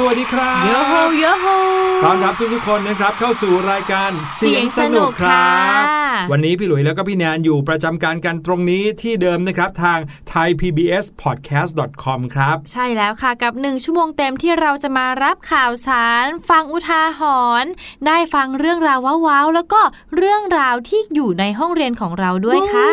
สวัสดีครับโยโฮโยโฮต้อนรับทุกทุกๆคนนะครับเข้าสู่รายการเสียงสนุกค่ะวันนี้พี่หลุยแล้วก็พี่แนนอยู่ประจำการกันตรงนี้ที่เดิมนะครับทาง thaipbspodcast.com ครับ ใช่แล้วค่ะกับหนึ่งชั่วโมงเต็มที่เราจะมารับข่าวสาร ฟังอุทาหรณ์ได้ฟังเรื่องราวว้าวๆแล้วก็เรื่องราวที่อยู่ในห้องเรียนของเราด้วยค่ะ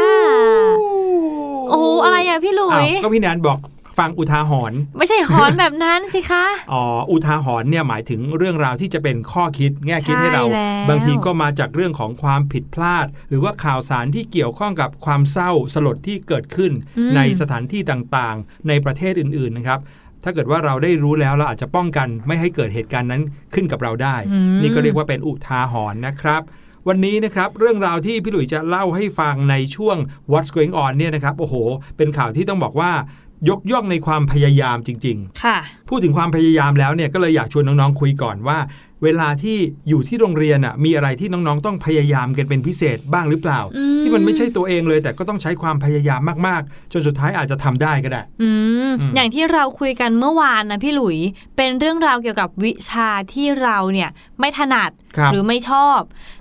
โอ้โหอะไรอะพี่หลุยอ้าวก็พี่แนนบอก ฟังอุทาหรณ์ไม่ใช่หอนแบบนั้นสิคะ อ๋อ อุทาหรณ์เนี่ยหมายถึงเรื่องราวที่จะเป็นข้อคิดแง่คิดให้เราใช่แล้วบางทีก็มาจากเรื่องของความผิดพลาด หรือว่าข่าวสารที่เกี่ยวข้องกับความเศร้าสลดที่เกิดขึ้น ในสถานที่ต่างๆ ในประเทศอื่นๆนะครับถ้าเกิดว่าเราได้รู้แล้วเราอาจจะป้องกันไม่ให้เกิดเหตุการณ์นั้นขึ้นกับเราได้ นี่ก็เรียกว่าเป็นอุทาหรณ์นะครับ วันนี้นะครับเรื่องราวที่พี่หลุยจะเล่าให้ฟังในช่วง What's Going On เนี่ยนะครับโอ้โห เป็นข่าวที่ต้องบอกว่า ยกย่องในความพยายามจริง ๆ ค่ะ พูดถึงความพยายามแล้วเนี่ยก็เลยอยากชวนน้องๆคุยก่อนว่า เวลาที่อยู่ที่โรงเรียนอะมีอะไรที่น้องๆ ต้องพยายามกันเป็นพิเศษบ้างหรือเปล่าอืมที่มันไม่ใช่ตัวเองเลย แต่ก็ต้องใช้ความพยายามมากๆ จนสุดท้ายอาจจะทำได้ก็ได้อืมอืมอย่างที่เราคุยกันเมื่อวานนะพี่หลุย เป็นเรื่องราวเกี่ยวกับวิชาที่เราเนี่ยไม่ถนัดครับหรือไม่ชอบ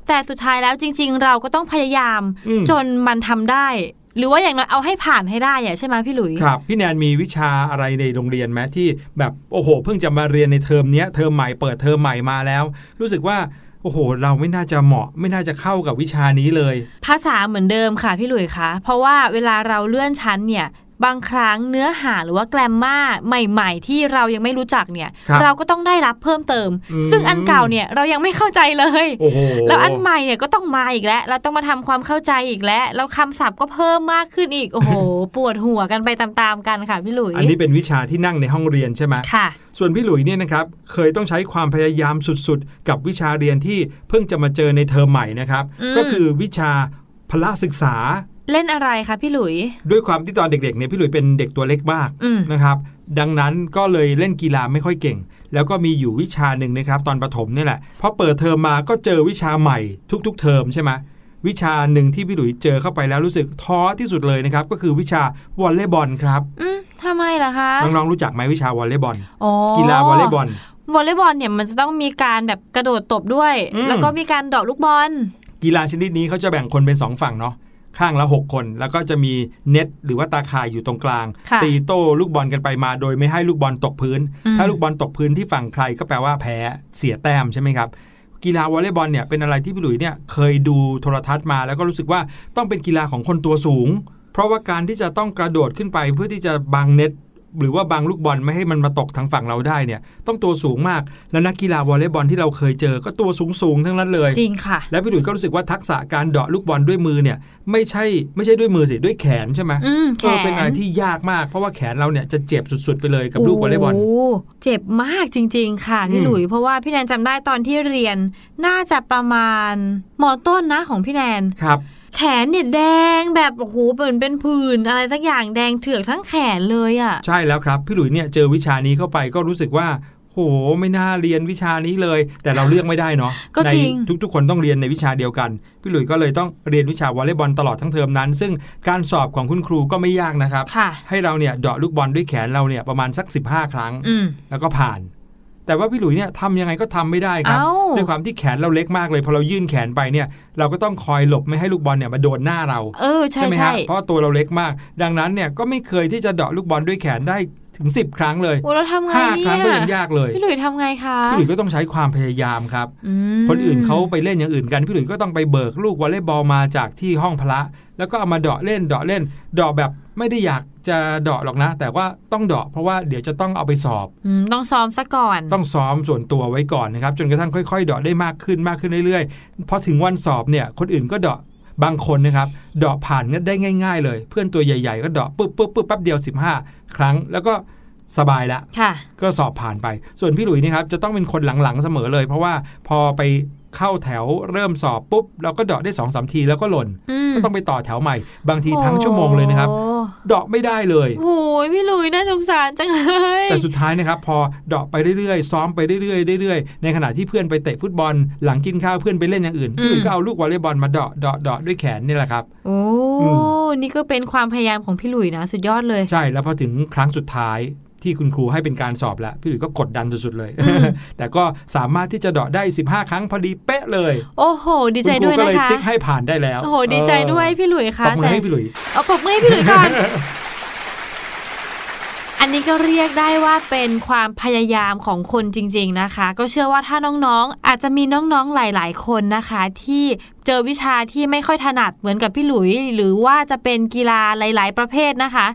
แต่สุดท้ายแล้วจริง ๆ เราก็ต้องพยายามอืมจนมันทำได้ หรือว่าอย่างน้อยเอาให้ผ่านให้ได้อะใช่ไหมพี่หลุยครับ พี่แนนมีวิชาอะไรในโรงเรียนไหมที่แบบโอ้โห เพิ่งจะมาเรียนในเทอมเนี้ยเทอมใหม่เปิดเทอมใหม่มาแล้ว รู้สึกว่าโอ้โห เราไม่น่าจะเหมาะไม่น่าจะเข้ากับวิชานี้เลย ภาษาเหมือนเดิมค่ะพี่หลุยคะเพราะว่าเวลาเราเลื่อนชั้นเนี่ย บางครั้งเนื้อหาหรือว่าแกรมมาใหม่ ๆ ที่เรายังไม่รู้จักเนี่ยครับเราก็ต้องได้รับเพิ่มเติมอืมซึ่งอันเก่าเนี่ยเรายังไม่เข้าใจเลยโอ้โหแล้วอันใหม่เนี่ยก็ต้องมาอีกแล้ว เราต้องมาทำความเข้าใจอีกแล้วแล้วคำศัพท์ก็เพิ่มมากขึ้นอีกโอ้โหปวดหัวกันไปตามๆกันค่ะพี่หลุย อันนี้เป็นวิชาที่นั่งในห้องเรียนใช่ไหมค่ะ ส่วนพี่หลุยเนี่ยนะครับเคยต้องใช้ความพยายามสุดๆ กับวิชาเรียนที่เพิ่งจะมาเจอในเทอมใหม่นะครับอืมก็คือวิชาพละศึกษา เล่นอะไรคะพี่หลุย ด้วยความที่ตอนเด็กๆเนี่ยพี่หลุยเป็นเด็กตัวเล็กมากอืมนะครับดังนั้นก็เลยเล่นกีฬาไม่ค่อยเก่ง แล้วก็มีอยู่วิชาหนึ่งนะครับ ตอนประถมเนี่ยแหละพอเปิดเทอมมาก็เจอวิชาใหม่ทุก ๆ เทอมใช่ไหมวิชาหนึ่งที่พี่หลุยเจอเข้าไปแล้วรู้สึกท้อที่สุดเลยนะครับ ก็คือวิชาวอลเลย์บอลครับอืมทำไมล่ะคะน้องๆรู้จักไหมวิชาวอลเลย์บอลอ๋อกีฬาวอลเลย์บอลวอลเลย์บอลเนี่ยมันจะต้องมีการแบบกระโดดตบด้วยอืมแล้วก็มีการเดาะลูกบอลกีฬาชนิดนี้เขาจะแบ่งคนเป็นสองฝั่งเนาะ ข้างละ 6 คน แล้วก็จะมีเน็ตหรือว่าตาข่ายอยู่ตรงกลางค่ะตีโต้ลูกบอลกันไปมา โดยไม่ให้ลูกบอลตกพื้นอืมถ้าลูกบอลตกพื้นที่ฝั่งใครก็แปลว่าแพ้เสียแต้มใช่ไหมครับกีฬาวอลเลย์บอลเนี่ยเป็นอะไรที่พี่หลุยเนี่ยเคยดูโทรทัศน์มา แล้วก็รู้สึกว่าต้องเป็นกีฬาของคนตัวสูง เพราะว่าการที่จะต้องกระโดดขึ้นไปเพื่อที่จะบังเน็ต หรือว่าบังลูกบอลไม่ให้มันมาตกทางฝั่งเราได้เนี่ย ต้องตัวสูงมาก แล้วนักกีฬาวอลเลย์บอลที่เราเคยเจอก็ตัวสูงสูงๆทั้งนั้นเลยจริงค่ะ แล้วพี่หลุยส์ก็รู้สึกว่าทักษะการเดาะลูกบอลด้วยมือเนี่ย ไม่ใช่ไม่ใช่ด้วยมือสิด้วยแขนใช่ไหมอืมแขเออเป็นอะไรที่ยากมากเพราะว่าแขนเราเนี่ยจะเจ็บสุดๆไปเลยกับลูกวอลเลย์บอลโเจ็บมากจริง ๆ ค่ะพี่อืมหลุยเพราะว่าพี่แนนจำได้ตอนที่เรียนน่าจะประมาณมอต้นนะของพี่แนนครับ แขนเนี่ยแดงแบบโอ้โหเหมือนเป็นผื่นอะไรสักอย่างแดงเถือกทั้งแขนเลยอะ่ะ ใช่แล้วครับ พี่หลุยส์เนี่ยเจอวิชานี้เข้าไปก็รู้สึกว่าโหไม่น่าเรียนวิชานี้เลย แต่เราเลือกไม่ได้เนาะก็ในจริงทุก ๆ คนต้องเรียนในวิชาเดียวกัน พี่หลุยส์ก็เลยต้องเรียนวิชาวอลเลย์บอลตลอดทั้งเทอมนั้น ซึ่งการสอบของคุณครูก็ไม่ยากนะครับค่ะให้เราเนี่ยเดาะลูกบอลด้วยแขนเราเนี่ยประมาณสัก 15 ครั้งอืมแล้วก็ผ่าน แต่ว่าพี่หลุยเนี่ยทำยังไงก็ทำไม่ได้ครับเอ้าด้วยความที่แขนเราเล็กมากเลยพอเรายื่นแขนไปเนี่ย เราก็ต้องคอยหลบไม่ให้ลูกบอลเนี่ยมาโดนหน้าเราเออใช่ไหมใช่ฮะเพราะว่าตัวเราเล็กมาก ดังนั้นเนี่ยก็ไม่เคยที่จะเดาะลูกบอลด้วยแขนได้ถึง 10 ครั้งเลยโอ้เราทำไงห้าเนี่ครั้งก็ยยังยากเลย พี่หลุยทำไงคะ พี่หลุยก็ต้องใช้ความพยายามครับอืมคนอื่นเขาไปเล่นอย่างอื่นกัน พี่หลุยก็ต้องไปเบิกลูกวอลเลย์บอลมาจากที่ห้องพละ แล้วก็เอามาเดาะเล่นเดาะเล่นเดาะแบบ ไม่ได้อยากจะเดาะหรอกนะ แต่ว่าต้องเดาะเพราะว่าเดี๋ยวจะต้องเอาไปสอบอืมต้องซ้อมซะก่อน ต้องซ้อมส่วนตัวไว้ก่อนนะครับ จนกระทั่งค่อยๆเดาะได้มากขึ้นมากขึ้นเรื่อยๆพอถึงวันสอบเนี่ยคนอื่นก็เดาะบางคนนะครับเดาะผ่านได้ง่าย ๆ เลย เพื่อนตัวใหญ่ๆ ก็เดาะปุ๊บปุ๊บปุ๊บแป๊บเดียว 15 ครั้งแล้วก็สบายละค่ะก็สอบผ่านไป ส่วนพี่หลุยส์นี่ครับจะต้องเป็นคนหลังๆเสมอเลย เพราะว่าพอไป เข้าแถวเริ่มสอบปุ๊บเราก็เดาะได้สองสามทีแล้วก็หล่นอืมก็ต้องไปต่อแถวใหม่ บางทีทั้งชั่วโมงเลยนะครับโอ้เดาะไม่ได้เลยโอ้ยพี่หลุยน่าสงสารจังเลย แต่สุดท้ายนะครับ พอเดาะไปเรื่อยๆ ซ้อมไปเรื่อยๆเรื่อยๆในขณะที่เพื่อนไปเตะฟุตบอล หลังกินข้าวเพื่อนไปเล่นอย่างอื่นพี่หลุยส์ก็เอาลูกวอลเลย์บอลมาเดาะเดาะเดาะด้วยแขนนี่แหละครับ โอ้อืนี่ก็เป็นความพยายามของพี่หลุยนะ สุดยอดเลย ใช่แล้วพอถึงครั้งสุดท้าย ที่คุณครูให้เป็นการสอบแล้วพี่หลุยก็กดดันสุดๆเลย แต่ก็สามารถที่จะเดาะได้ 15 ครั้งพอดีเป๊ะเลย โอ้โห ดีใจด้วยณครูก็นะเลยคะติ๊กให้ผ่านได้แล้วโอ้โหดีใจด้วยพี่หลุยปคะรบมือให้พี่หลุยเอาปรบมือให้พี่หลุยก่อนอันนี้ก็เรียกได้ว่าเป็นความพยายามของคนจริง ๆนะคะ ก็เชื่อว่าถ้าน้องๆ อาจจะมีน้องๆหลาย ๆ คนนะคะ ที่ เจอวิชาที่ไม่ค่อยถนัดเหมือนกับพี่หลุย หรือว่าจะเป็นกีฬาหลาย ๆ ประเภทนะคะ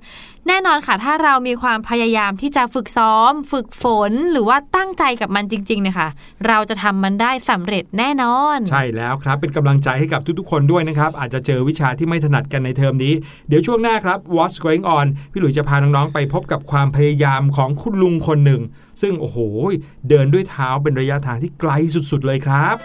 แน่นอนค่ะถ้าเรามีความพยายามที่จะฝึกซ้อม ฝึกฝนหรือว่าตั้งใจกับมันจริงๆเนี่ยค่ะเราจะทำมันได้สำเร็จแน่นอน ใช่แล้วครับเป็นกำลังใจให้กับทุกๆ คนด้วยนะครับ อาจจะเจอวิชาที่ไม่ถนัดกันในเทอมนี้ เดี๋ยวช่วงหน้าครับ What's Going On พี่หลุยจะพาน้องๆไปพบกับความพยายามของคุณลุงคนหนึ่ง ซึ่งโอ้โหเดินด้วยเท้าเป็นระยะทางที่ไกลสุดๆเลยครับ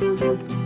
Música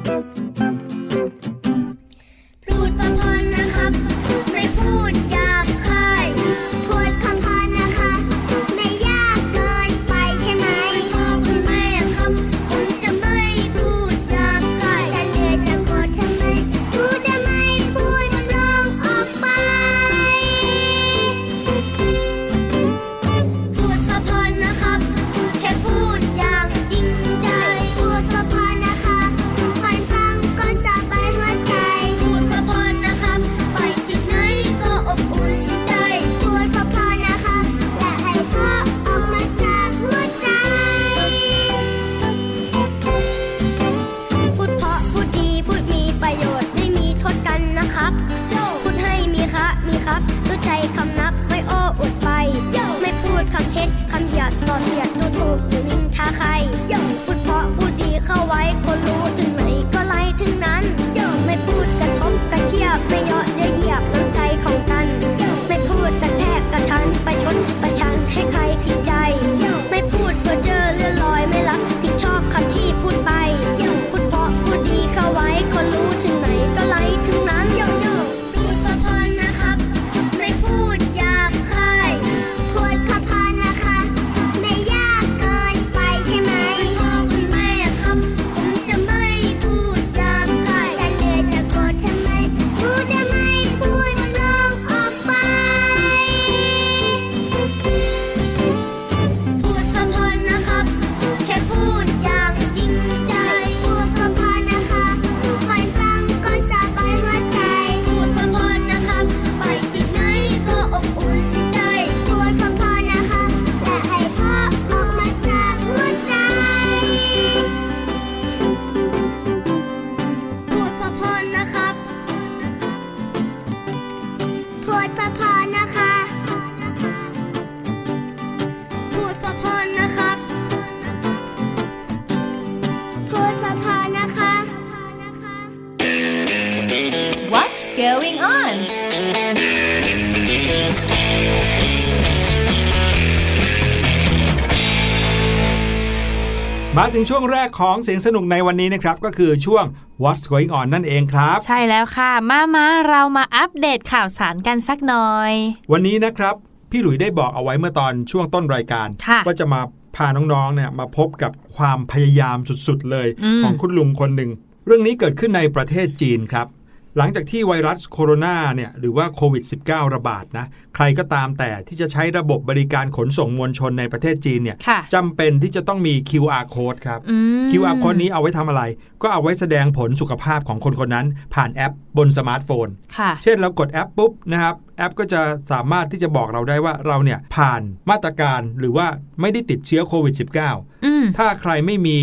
งช่วงแรกของเสียงสนุกในวันนี้นะครับ ก็คือช่วง What's Going On นั่นเองครับ ใช่แล้วค่ะ มามาเรามาอัปเดตข่าวสารกันสักหน่อย วันนี้นะครับ พี่หลุยได้บอกเอาไว้เมื่อตอนช่วงต้นรายการค่ะว่าจะมาพาน้องๆเนี่ยมาพบกับความพยายามสุดๆเลยอืมของคุณลุงคนหนึ่งเรื่องนี้เกิดขึ้นในประเทศจีนครับ หลังจากที่ไวรัสโคโรนาเนี่ยหรือว่าโควิด -19 ระบาดนะใครก็ตามแต่ที่จะใช้ระบบบริการขนส่งมวลชนในประเทศจีนเนี่ยค่ะจำเป็นที่จะต้องมี QR code ครับอืม QR code นี้เอาไว้ทำอะไร ก็เอาไว้แสดงผลสุขภาพของคนคนนั้น ผ่านแอปบนสมาร์ทโฟนค่ะเช่นเรากดแอปปุ๊บนะครับแอปก็จะสามารถที่จะบอกเราได้ว่าเราเนี่ยผ่านมาตรการหรือว่าไม่ได้ติดเชื้อโควิด -19 อืมถ้าใครไม่มี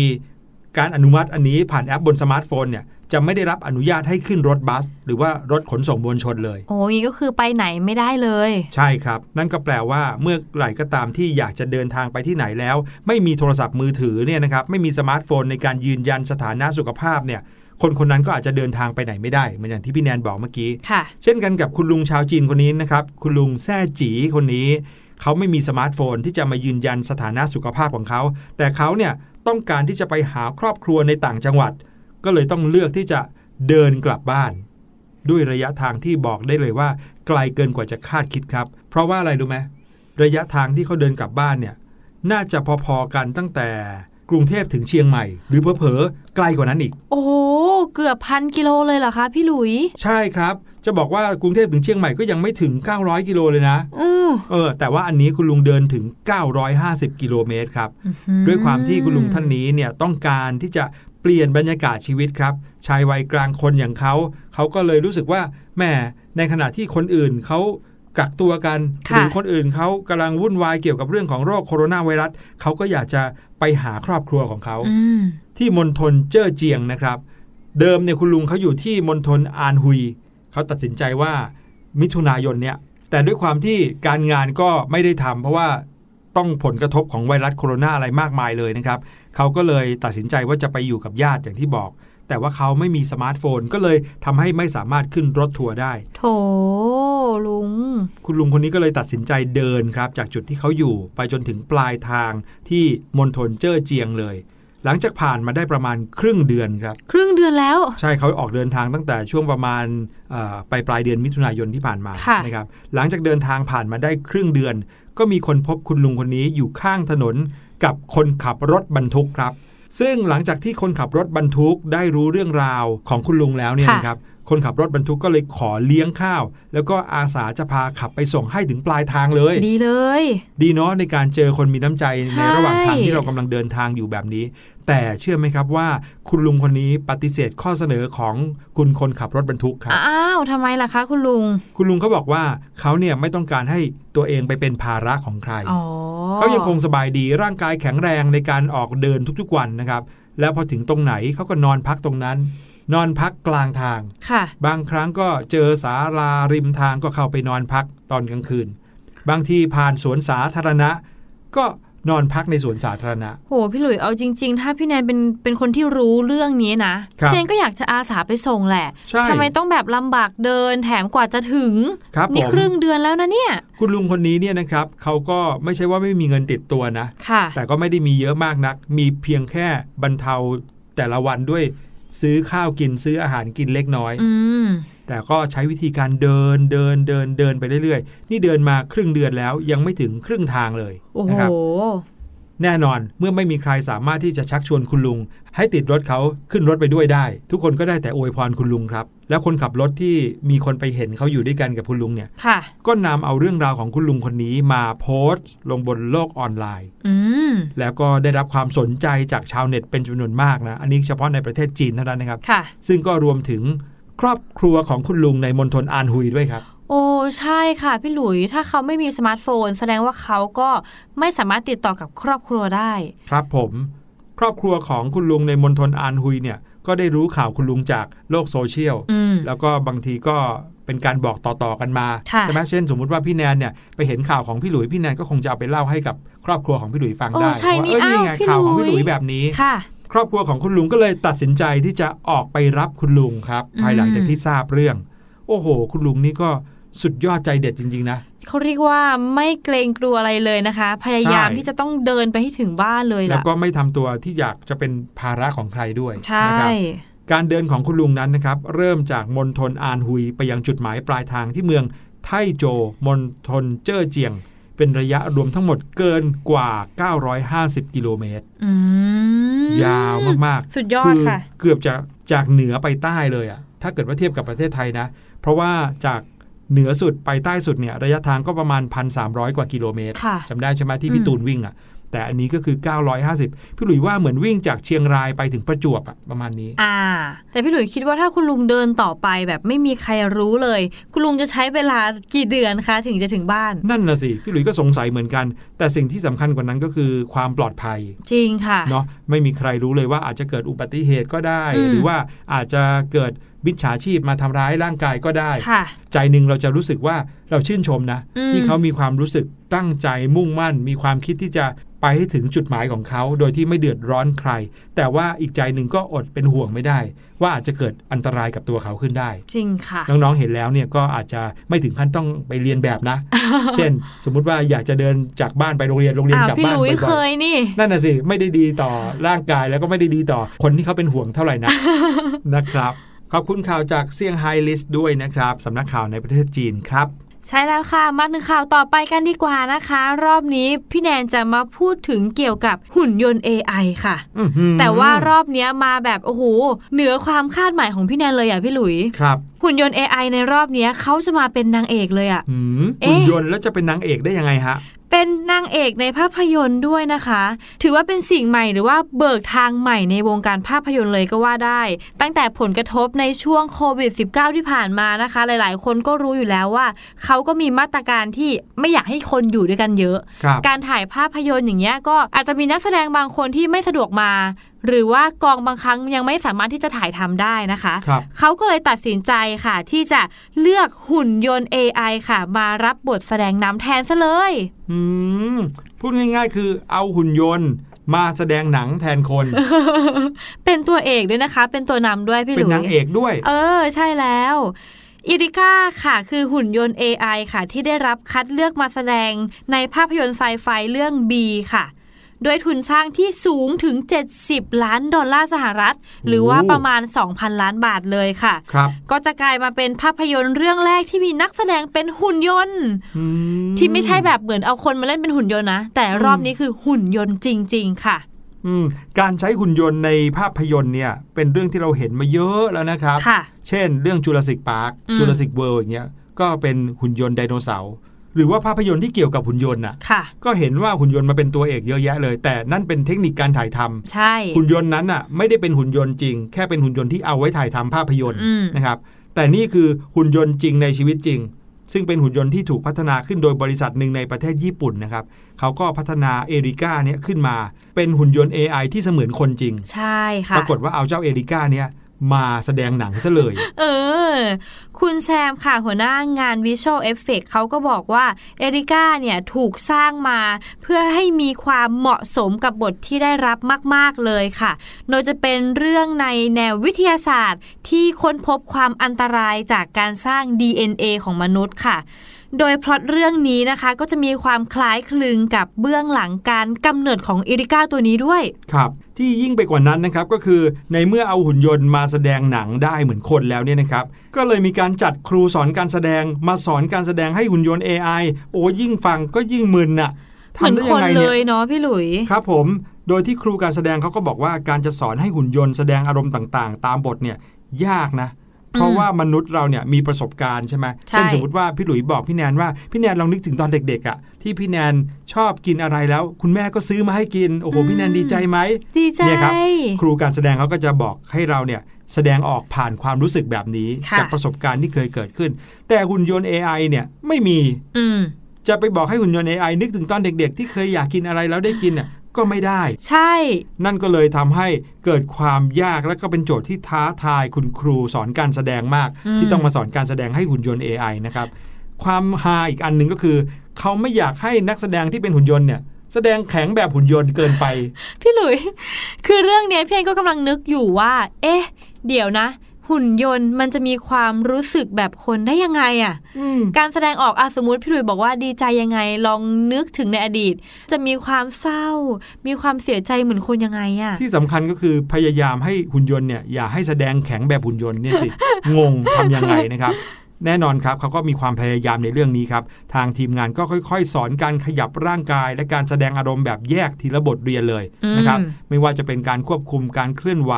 การอนุมัติอันนี้ผ่านแอปบนสมาร์ทโฟนเนี่ย จะไม่ได้รับอนุญาตให้ขึ้นรถบัส หรือว่ารถขนส่งมวลชนเลย โอ้ยก็คือไปไหนไม่ได้เลย ใช่ครับ นั่นก็แปลว่าเมื่อไหร่ก็ตามที่อยากจะเดินทางไปที่ไหนแล้ว ไม่มีโทรศัพท์มือถือเนี่ยนะครับไม่มีสมาร์ทโฟนในการยืนยันสถานะสุขภาพเนี่ยคนคนนั้นก็อาจจะเดินทางไปไหนไม่ได้ เหมือนอย่างที่พี่แนนบอกเมื่อกี้ค่ะเช่นกันกับคุณลุงชาวจีนคนนี้นะครับ คุณลุงแซ่จีคนนี้ เขาไม่มีสมาร์ทโฟนที่จะมายืนยันสถานะสุขภาพของเขา แต่เขาเนี่ยต้องการที่จะไปหาครอบครัวในต่างจังหวัด ก็เลยต้องเลือกที่จะเดินกลับบ้าน ด้วยระยะทางที่บอกได้เลยว่า ไกลเกินกว่าจะคาดคิดครับ เพราะว่าอะไรรู้ไหมระยะทางที่เขาเดินกลับบ้านเนี่ยน่าจะพอๆกันตั้งแต่กรุงเทพถึงเชียงใหม่ หรือเผลอๆไกลกว่านั้นอีก โอ้โหเกือบพันกิโลเลยเหรอคะพี่หลุย ใช่ครับ จะบอกว่ากรุงเทพถึงเชียงใหม่ก็ยังไม่ถึง 900 กิโลเลยนะอืมเออ แต่ว่าอันนี้คุณลุงเดินถึง 950 กิโลเมตรครับ ด้วยความที่คุณลุงท่านนี้เนี่ยต้องการที่จะ เปลี่ยนบรรยากาศชีวิตครับ ชายวัยกลางคนอย่างเขาเขาก็เลยรู้สึกว่าแหม่ในขณะที่คนอื่นเขากักตัวกันค่ะหรือคนอื่นเขากำลังวุ่นวายเกี่ยวกับเรื่องของโรคโคโรนาไวรัสเขาก็อยากจะไปหาครอบครัวของเขาอืมที่มณฑลเจ้อเจียงนะครับ เดิมเนี่ยคุณลุงเขาอยู่ที่มณฑลอานฮุยเขาตัดสินใจว่ามิถุนายนเนี่ยแต่ด้วยความที่การงานก็ไม่ได้ทำเพราะว่าต้องผลกระทบของไวรัสโคโรนาอะไรมากมายเลยนะครับ เขาก็เลยตัดสินใจว่าจะไปอยู่กับญาติอย่างที่บอก แต่ว่าเขาไม่มีสมาร์ทโฟนก็เลยทำให้ไม่สามารถขึ้นรถทัวร์ได้ โถลุง คุณลุงคนนี้ก็เลยตัดสินใจเดินครับ จากจุดที่เขาอยู่ไปจนถึงปลายทางที่มณฑลเจ้อเจียงเลย หลังจากผ่านมาได้ประมาณครึ่งเดือนครับ ครึ่งเดือนแล้ว ใช่เขาออกเดินทางตั้งแต่ช่วงประมาณเอ่อปลายปลายเดือนมิถุนายนที่ผ่านมาค่ะนะครับหลังจากเดินทางผ่านมาได้ครึ่งเดือน ก็มีคนพบคุณลุงคนนี้อยู่ข้างถนน กับคนขับรถบรรทุกครับ ซึ่งหลังจากที่คนขับรถบรรทุกได้รู้เรื่องราวของคุณลุงแล้วเนี่ยค่ะนะครับ คนขับรถบรรทุกก็เลยขอเลี้ยงข้าว แล้วก็อาสาจะพาขับไปส่งให้ถึงปลายทางเลย ดีเลย ดีเนาะในการเจอคนมีน้ำใจใช่ในระหว่างทางที่เรากำลังเดินทางอยู่แบบนี้ แต่เชื่อไหมครับว่า คุณลุงคนนี้ปฏิเสธข้อเสนอของคุณคนขับรถบรรทุกครับอ้าวทำไมล่ะคะคุณลุง คุณลุงเขาบอกว่าเขาเนี่ยไม่ต้องการให้ตัวเองไปเป็นภาระของใครอ๋อเขายังคงสบายดีร่างกายแข็งแรงในการออกเดินทุกๆวันนะครับแล้วพอถึงตรงไหนเขาก็นอนพักตรงนั้น นอนพักกลางทาง ค่ะ บางครั้งก็เจอสาลาริมทางก็เข้าไปนอนพักตอนกลางคืน บางทีผ่านสวนสาธารณะ ก็นอนพักในสวนสาธารณะ โห พี่หลุยเอาจริง ๆ ถ้าพี่แนนเป็นเป็นคนที่รู้เรื่องนี้นะ ครับพี่แนนก็อยากจะอาสาไปส่งแหละใช่ทำไมต้องแบบลำบากเดินแถมกว่าจะถึง ครับนี่ผม ครึ่งเดือนแล้วนะเนี่ย คุณลุงคนนี้เนี่ยนะครับเขาก็ไม่ใช่ว่าไม่มีเงินติดตัวนะ ค่ะ แต่ก็ไม่ได้มีเยอะมากนัก มีเพียงแค่บรรเทาแต่ละวันด้วย ซื้อข้าวกินซื้ออาหารกินเล็กน้อยอืมแต่ก็ใช้วิธีการเดินเดินเดินเดินไปเรื่อยๆ นี่เดินมาครึ่งเดือนแล้วยังไม่ถึงครึ่งทางเลยโอ้โหนะครับ แน่นอนเมื่อไม่มีใครสามารถที่จะชักชวนคุณลุง ให้ติดรถเขาขึ้นรถไปด้วยได้ ทุกคนก็ได้แต่อวยพรคุณลุงครับ แล้วคนขับรถที่มีคนไปเห็นเขาอยู่ด้วยกันกับคุณลุงเนี่ยค่ะก็นำเอาเรื่องราวของคุณลุงคนนี้มาโพสต์ ลงบนโลกออนไลน์อืมแล้วก็ได้รับความสนใจจากชาวเน็ตเป็นจำนวนมากนะอันนี้เฉพาะในประเทศจีนเท่านั้นนะครับค่ะซึ่งก็รวมถึงครอบครัวของคุณลุงในมณฑลอานฮุยด้วยครับ โอ้ใช่ค่ะพี่หลุยถ้าเขาไม่มีสมาร์ทโฟน แสดงว่าเขาก็ไม่สามารถติดต่อกับครอบครัวได้ ครับผม ครอบครัวของคุณลุงในมณฑลอานฮุยเนี่ยก็ได้รู้ข่าวคุณลุงจากโลกโซเชียลอืมแล้วก็บางทีก็เป็นการบอกต่อๆกันมาค่ะใช่ไหมเช่น สมมุติว่าพี่แนนเนี่ยไปเห็นข่าวของพี่หลุยพี่แนนก็คงจะเอาไปเล่าให้กับครอบครัวของพี่หลุยฟังโอ้ได้ใช่ว่านี่เออนี่อ้าวไงพี่ข่าวของพี่หหลุลุยยแบบนี้ค่ะครอบครัวของคุณลุงก็เลยตัดสินใจที่จะออกไปรับคุณลุงครับอืมภายหลังจากที่ทราบเรื่อง โอ้โห คุณลุงนี่ก็ สุดยอดใจเด็ดจริง ๆ นะเขาเรียกว่าไม่เกรงกลัวอะไรเลยนะคะ พยายามใช่ที่จะต้องเดินไปให้ถึงบ้านเลยแล้วล่ะก็ไม่ทำตัวที่อยากจะเป็นภาระของใครด้วยใช่นะครับการเดินของคุณลุงนั้นนะครับ เริ่มจากมณฑลอานฮุยไปยังจุดหมายปลายทางที่เมืองไทโจมณฑลเจ้อเจียง เป็นระยะรวมทั้งหมดเกินกว่า 950 กิโลเมตรอืมยาวมากๆ สุดยอดค่ะ เกือบจะจากเหนือไปใต้เลยอะถ้าเกิดว่าเทียบกับประเทศไทยนะ เพราะว่าจาก เหนือสุดไปใต้สุดเนี่ยระยะทางก็ประมาณ 1,300 กว่ากิโลเมตรค่ะจำได้ใช่ไหมที่พี่อืมตูนวิ่งอะแต่อันนี้ก็คือ 950 พี่หลุยว่าเหมือนวิ่งจากเชียงรายไปถึงประจวบอะประมาณนี้ อ่า แต่พี่หลุยคิดว่าถ้าคุณลุงเดินต่อไปแบบไม่มีใครรู้เลย คุณลุงจะใช้เวลากี่เดือนคะถึงจะถึงบ้าน นั่นนะสิ พี่หลุยก็สงสัยเหมือนกัน แต่สิ่งที่สำคัญกว่านั้นก็คือความปลอดภัย จริงค่ะ เนาะไม่มีใครรู้เลยว่าอาจจะเกิดอุบัติเหตุก็ได้อืมหรือว่าอาจจะเกิด มิจฉาชีพมาทำร้ายร่างกายก็ได้ค่ะใจหนึ่งเราจะรู้สึกว่าเราชื่นชมนะอืมที่เขามีความรู้สึกตั้งใจมุ่งมั่น มีความคิดที่จะไปให้ถึงจุดหมายของเขา โดยที่ไม่เดือดร้อนใคร แต่ว่าอีกใจหนึ่งก็อดเป็นห่วงไม่ได้ ว่าอาจจะเกิดอันตรายกับตัวเขาขึ้นได้ จริงค่ะ น้องๆเห็นแล้วเนี่ยก็อาจจะไม่ถึงขั้นต้องไปเรียนแบบนะ เช่น สมมุติว่าอยากจะเดินจากบ้านไปโรงเรียนโรงเรียนอ้าวกลับพี่บ้านหลุยบ่เคอยยนี่ๆนั่นน่ะสิไม่ได้ดีต่อร่างกายแล้วก็ไม่ได้ดีต่อคนที่เขาเป็นห่วงเท่าไหร่นะนะครับ ขอบคุณข่าวจากเซี่ยงไฮ้ลิสต์ด้วยนะครับสำนักข่าวในประเทศจีนครับใช่แล้วค่ะ มาถึงข่าวต่อไปกันดีกว่านะคะ รอบนี้พี่แนนจะมาพูดถึงเกี่ยวกับหุ่นยนต์ AI ค่ะอื้อหือแต่ว่ารอบเนี้ยมาแบบโอ้โหเหนือความคาดหมายของพี่แนนเลยอะพี่หลุยครับ หุ่นยนต์ AI ในรอบเนี้ยเขาจะมาเป็นนางเอกเลยอะหืมเอ๊ะหุ่นยนต์แล้วจะเป็นนางเอกได้ยังไงฮะ เป็นนางเอกในภาพยนตร์ด้วยนะคะ ถือว่าเป็นสิ่งใหม่หรือว่าเบิกทางใหม่ในวงการภาพยนตร์เลยก็ว่าได้ ตั้งแต่ผลกระทบในช่วงโควิด -19 ที่ผ่านมานะคะ หลายๆ คนก็รู้อยู่แล้วว่า เขาก็มีมาตรการที่ไม่อยากให้คนอยู่ด้วยกันเยอะครับการถ่ายภาพยนตร์อย่างเงี้ยก็อาจจะมีนักแสดงบางคนที่ไม่สะดวกมา หรือว่ากองบางครั้งยังไม่สามารถที่จะถ่ายทำได้นะคะครับเขาก็เลยตัดสินใจค่ะ ที่จะเลือกหุ่นยนต์ AI ค่ะ มารับบทแสดงนำแทนซะเลยอืมพูดง่าย ๆ คือเอาหุ่นยนต์มาแสดงหนังแทนคน เป็นตัวเอกด้วยนะคะ เป็นตัวนำด้วยพี่หเป็ลุนยนางเอกด้วย เออ ใช่แล้วอิริก้าค่ะ คือหุ่นยนต์ AI ค่ะ ที่ได้รับคัดเลือกมาแสดงในภาพยนตร์ไซไฟเรื่อง B ค่ะ ด้วยทุนสร้างที่สูงถึง 70 ล้านดอลลาร์สหรัฐ หรือว่าประมาณ 2,000 ล้านบาทเลยค่ะครับก็จะกลายมาเป็นภาพยนตร์เรื่องแรกที่มีนักแสดงเป็นหุ่นยนต์อืมที่ไม่ใช่แบบเหมือนเอาคนมาเล่นเป็นหุ่นยนต์นะ แต่รอบนี้คือหุ่นยนต์จริง ๆ ค่ะอืมการใช้หุ่นยนต์ในภาพยนตร์เนี่ย เป็นเรื่องที่เราเห็นมาเยอะแล้วนะครับค่ะเช่น เรื่องจูราสสิกพาร์คอืมจูราสสิกเวิลด์อย่างเงี้ยก็เป็นหุ่นยนต์ไดโนเสาร์ หรือว่าภาพยนตร์ที่เกี่ยวกับหุ่นยนต์น่ะค่ะก็เห็นว่าหุ่นยนต์มาเป็นตัวเอกเยอะแยะเลย แต่นั่นเป็นเทคนิคการถ่ายทำใช่หุ่นยนต์นั้นน่ะไม่ได้เป็นหุ่นยนต์จริง แค่เป็นหุ่นยนต์ที่เอาไว้ถ่ายทำภาพยนตร์อืมนะครับแต่นี่คือหุ่นยนต์จริงในชีวิตจริง ซึ่งเป็นหุ่นยนต์ที่ถูกพัฒนาขึ้นโดยบริษัทหนึ่งในประเทศญี่ปุ่นนะครับเขาก็พัฒนาเอริก้าเนี่ยขึ้นมา เป็นหุ่นยนต์ AI ที่เสมือนคนจริง ใช่ค่ะปรากฏว่าเอาเจ้าเอริก้าเนี่ย มาแสดงหนังซะเลย เออ คุณแซมค่ะหัวหน้างาน Visual Effect เขาก็บอกว่าเอริก้าเนี่ยถูกสร้างมา เพื่อให้มีความเหมาะสมกับบทที่ได้รับมาก ๆ เลยค่ะ โดยจะเป็นเรื่องในแนววิทยาศาสตร์ ที่ค้นพบความอันตรายจากการสร้าง DNA ของมนุษย์ค่ะ โดยพล็อตเรื่องนี้นะคะก็จะมีความคล้ายคลึงกับเบื้องหลังการกำเนิดของเอริก้าตัวนี้ด้วย ครับที่ยิ่งไปกว่านั้นนะครับก็คือในเมื่อเอาหุ่นยนต์มาแสดงหนังได้เหมือนคนแล้วเนี่ยนะครับก็เลยมีการจัดครูสอนการแสดงมาสอนการแสดงให้หุ่นยนต์ AI โอ้ยิ่งฟังก็ยิ่งมึนน่ะเหมือนทำได้คยังนไงเลเนี่ยยเนาะพี่หลุย ครับผม โดยที่ครูการแสดงเขาก็บอกว่าการจะสอนให้หุ่นยนต์แสดงอารมณ์ต่างๆ ตามบทเนี่ยยากนะ เพราะว่ามนุษย์เราเนี่ยมีประสบการณ์ใช่ไหมใช่เช่นสมมติว่าพี่หลุยบอกพี่แนนว่าพี่แนนลองนึกถึงตอนเด็กๆอะที่พี่แนนชอบกินอะไรแล้ว คุณแม่ก็ซื้อมาให้กินโอ้โหพี่แนนดีใจไหมดีใจเนี่ยครับครูการแสดงเขาก็จะบอกให้เราเนี่ยแสดงออกผ่านความรู้สึกแบบนี้ค่ะจากประสบการณ์ที่เคยเกิดขึ้น แต่หุ่นยนต์ AI เนี่ยไม่มีอืมจะไปบอกให้หุ่นยนต์ AI นึกถึงตอนเด็ก ๆ ที่เคยอยากกินอะไรแล้วได้กินเนี่ย ก็ไม่ได้ ใช่ นั่นก็เลยทำให้เกิดความยากและก็เป็นโจทย์ที่ท้าทายคุณครูสอนการแสดงมากอืมที่ต้องมาสอนการแสดงให้หุ่นยนต์ AI นะครับ ความฮาอีกอันหนึ่งก็คือ เขาไม่อยากให้นักแสดงที่เป็นหุ่นยนต์เนี่ยแสดงแข็งแบบหุ่นยนต์เกินไป พี่หลุย คือเรื่องเนี้ยพี่เอนก็กำลังนึกอยู่ว่า เอ๊ะ เดี๋ยวนะ หุ่นยนต์มันจะมีความรู้สึกแบบคนได้ยังไงอะอืมการแสดงออกอะสมมติพี่หลุยบอกว่าดีใจยังไงลองนึกถึงในอดีต จะมีความเศร้า มีความเสียใจเหมือนคนยังไงอะที่สำคัญก็คือพยายามให้หุ่นยนต์เนี่ยอย่าให้แสดงแข็งแบบหุ่นยนต์เนี่ยสิงงทำยังไงนะครับ แน่นอนครับเขาก็มีความพยายามในเรื่องนี้ครับ ทางทีมงานก็ค่อย ๆ สอนการขยับร่างกาย และการแสดงอารมณ์แบบแยกทีละบทเรียนเลยนะครับอืมไม่ว่าจะเป็นการควบคุมการเคลื่อนไหว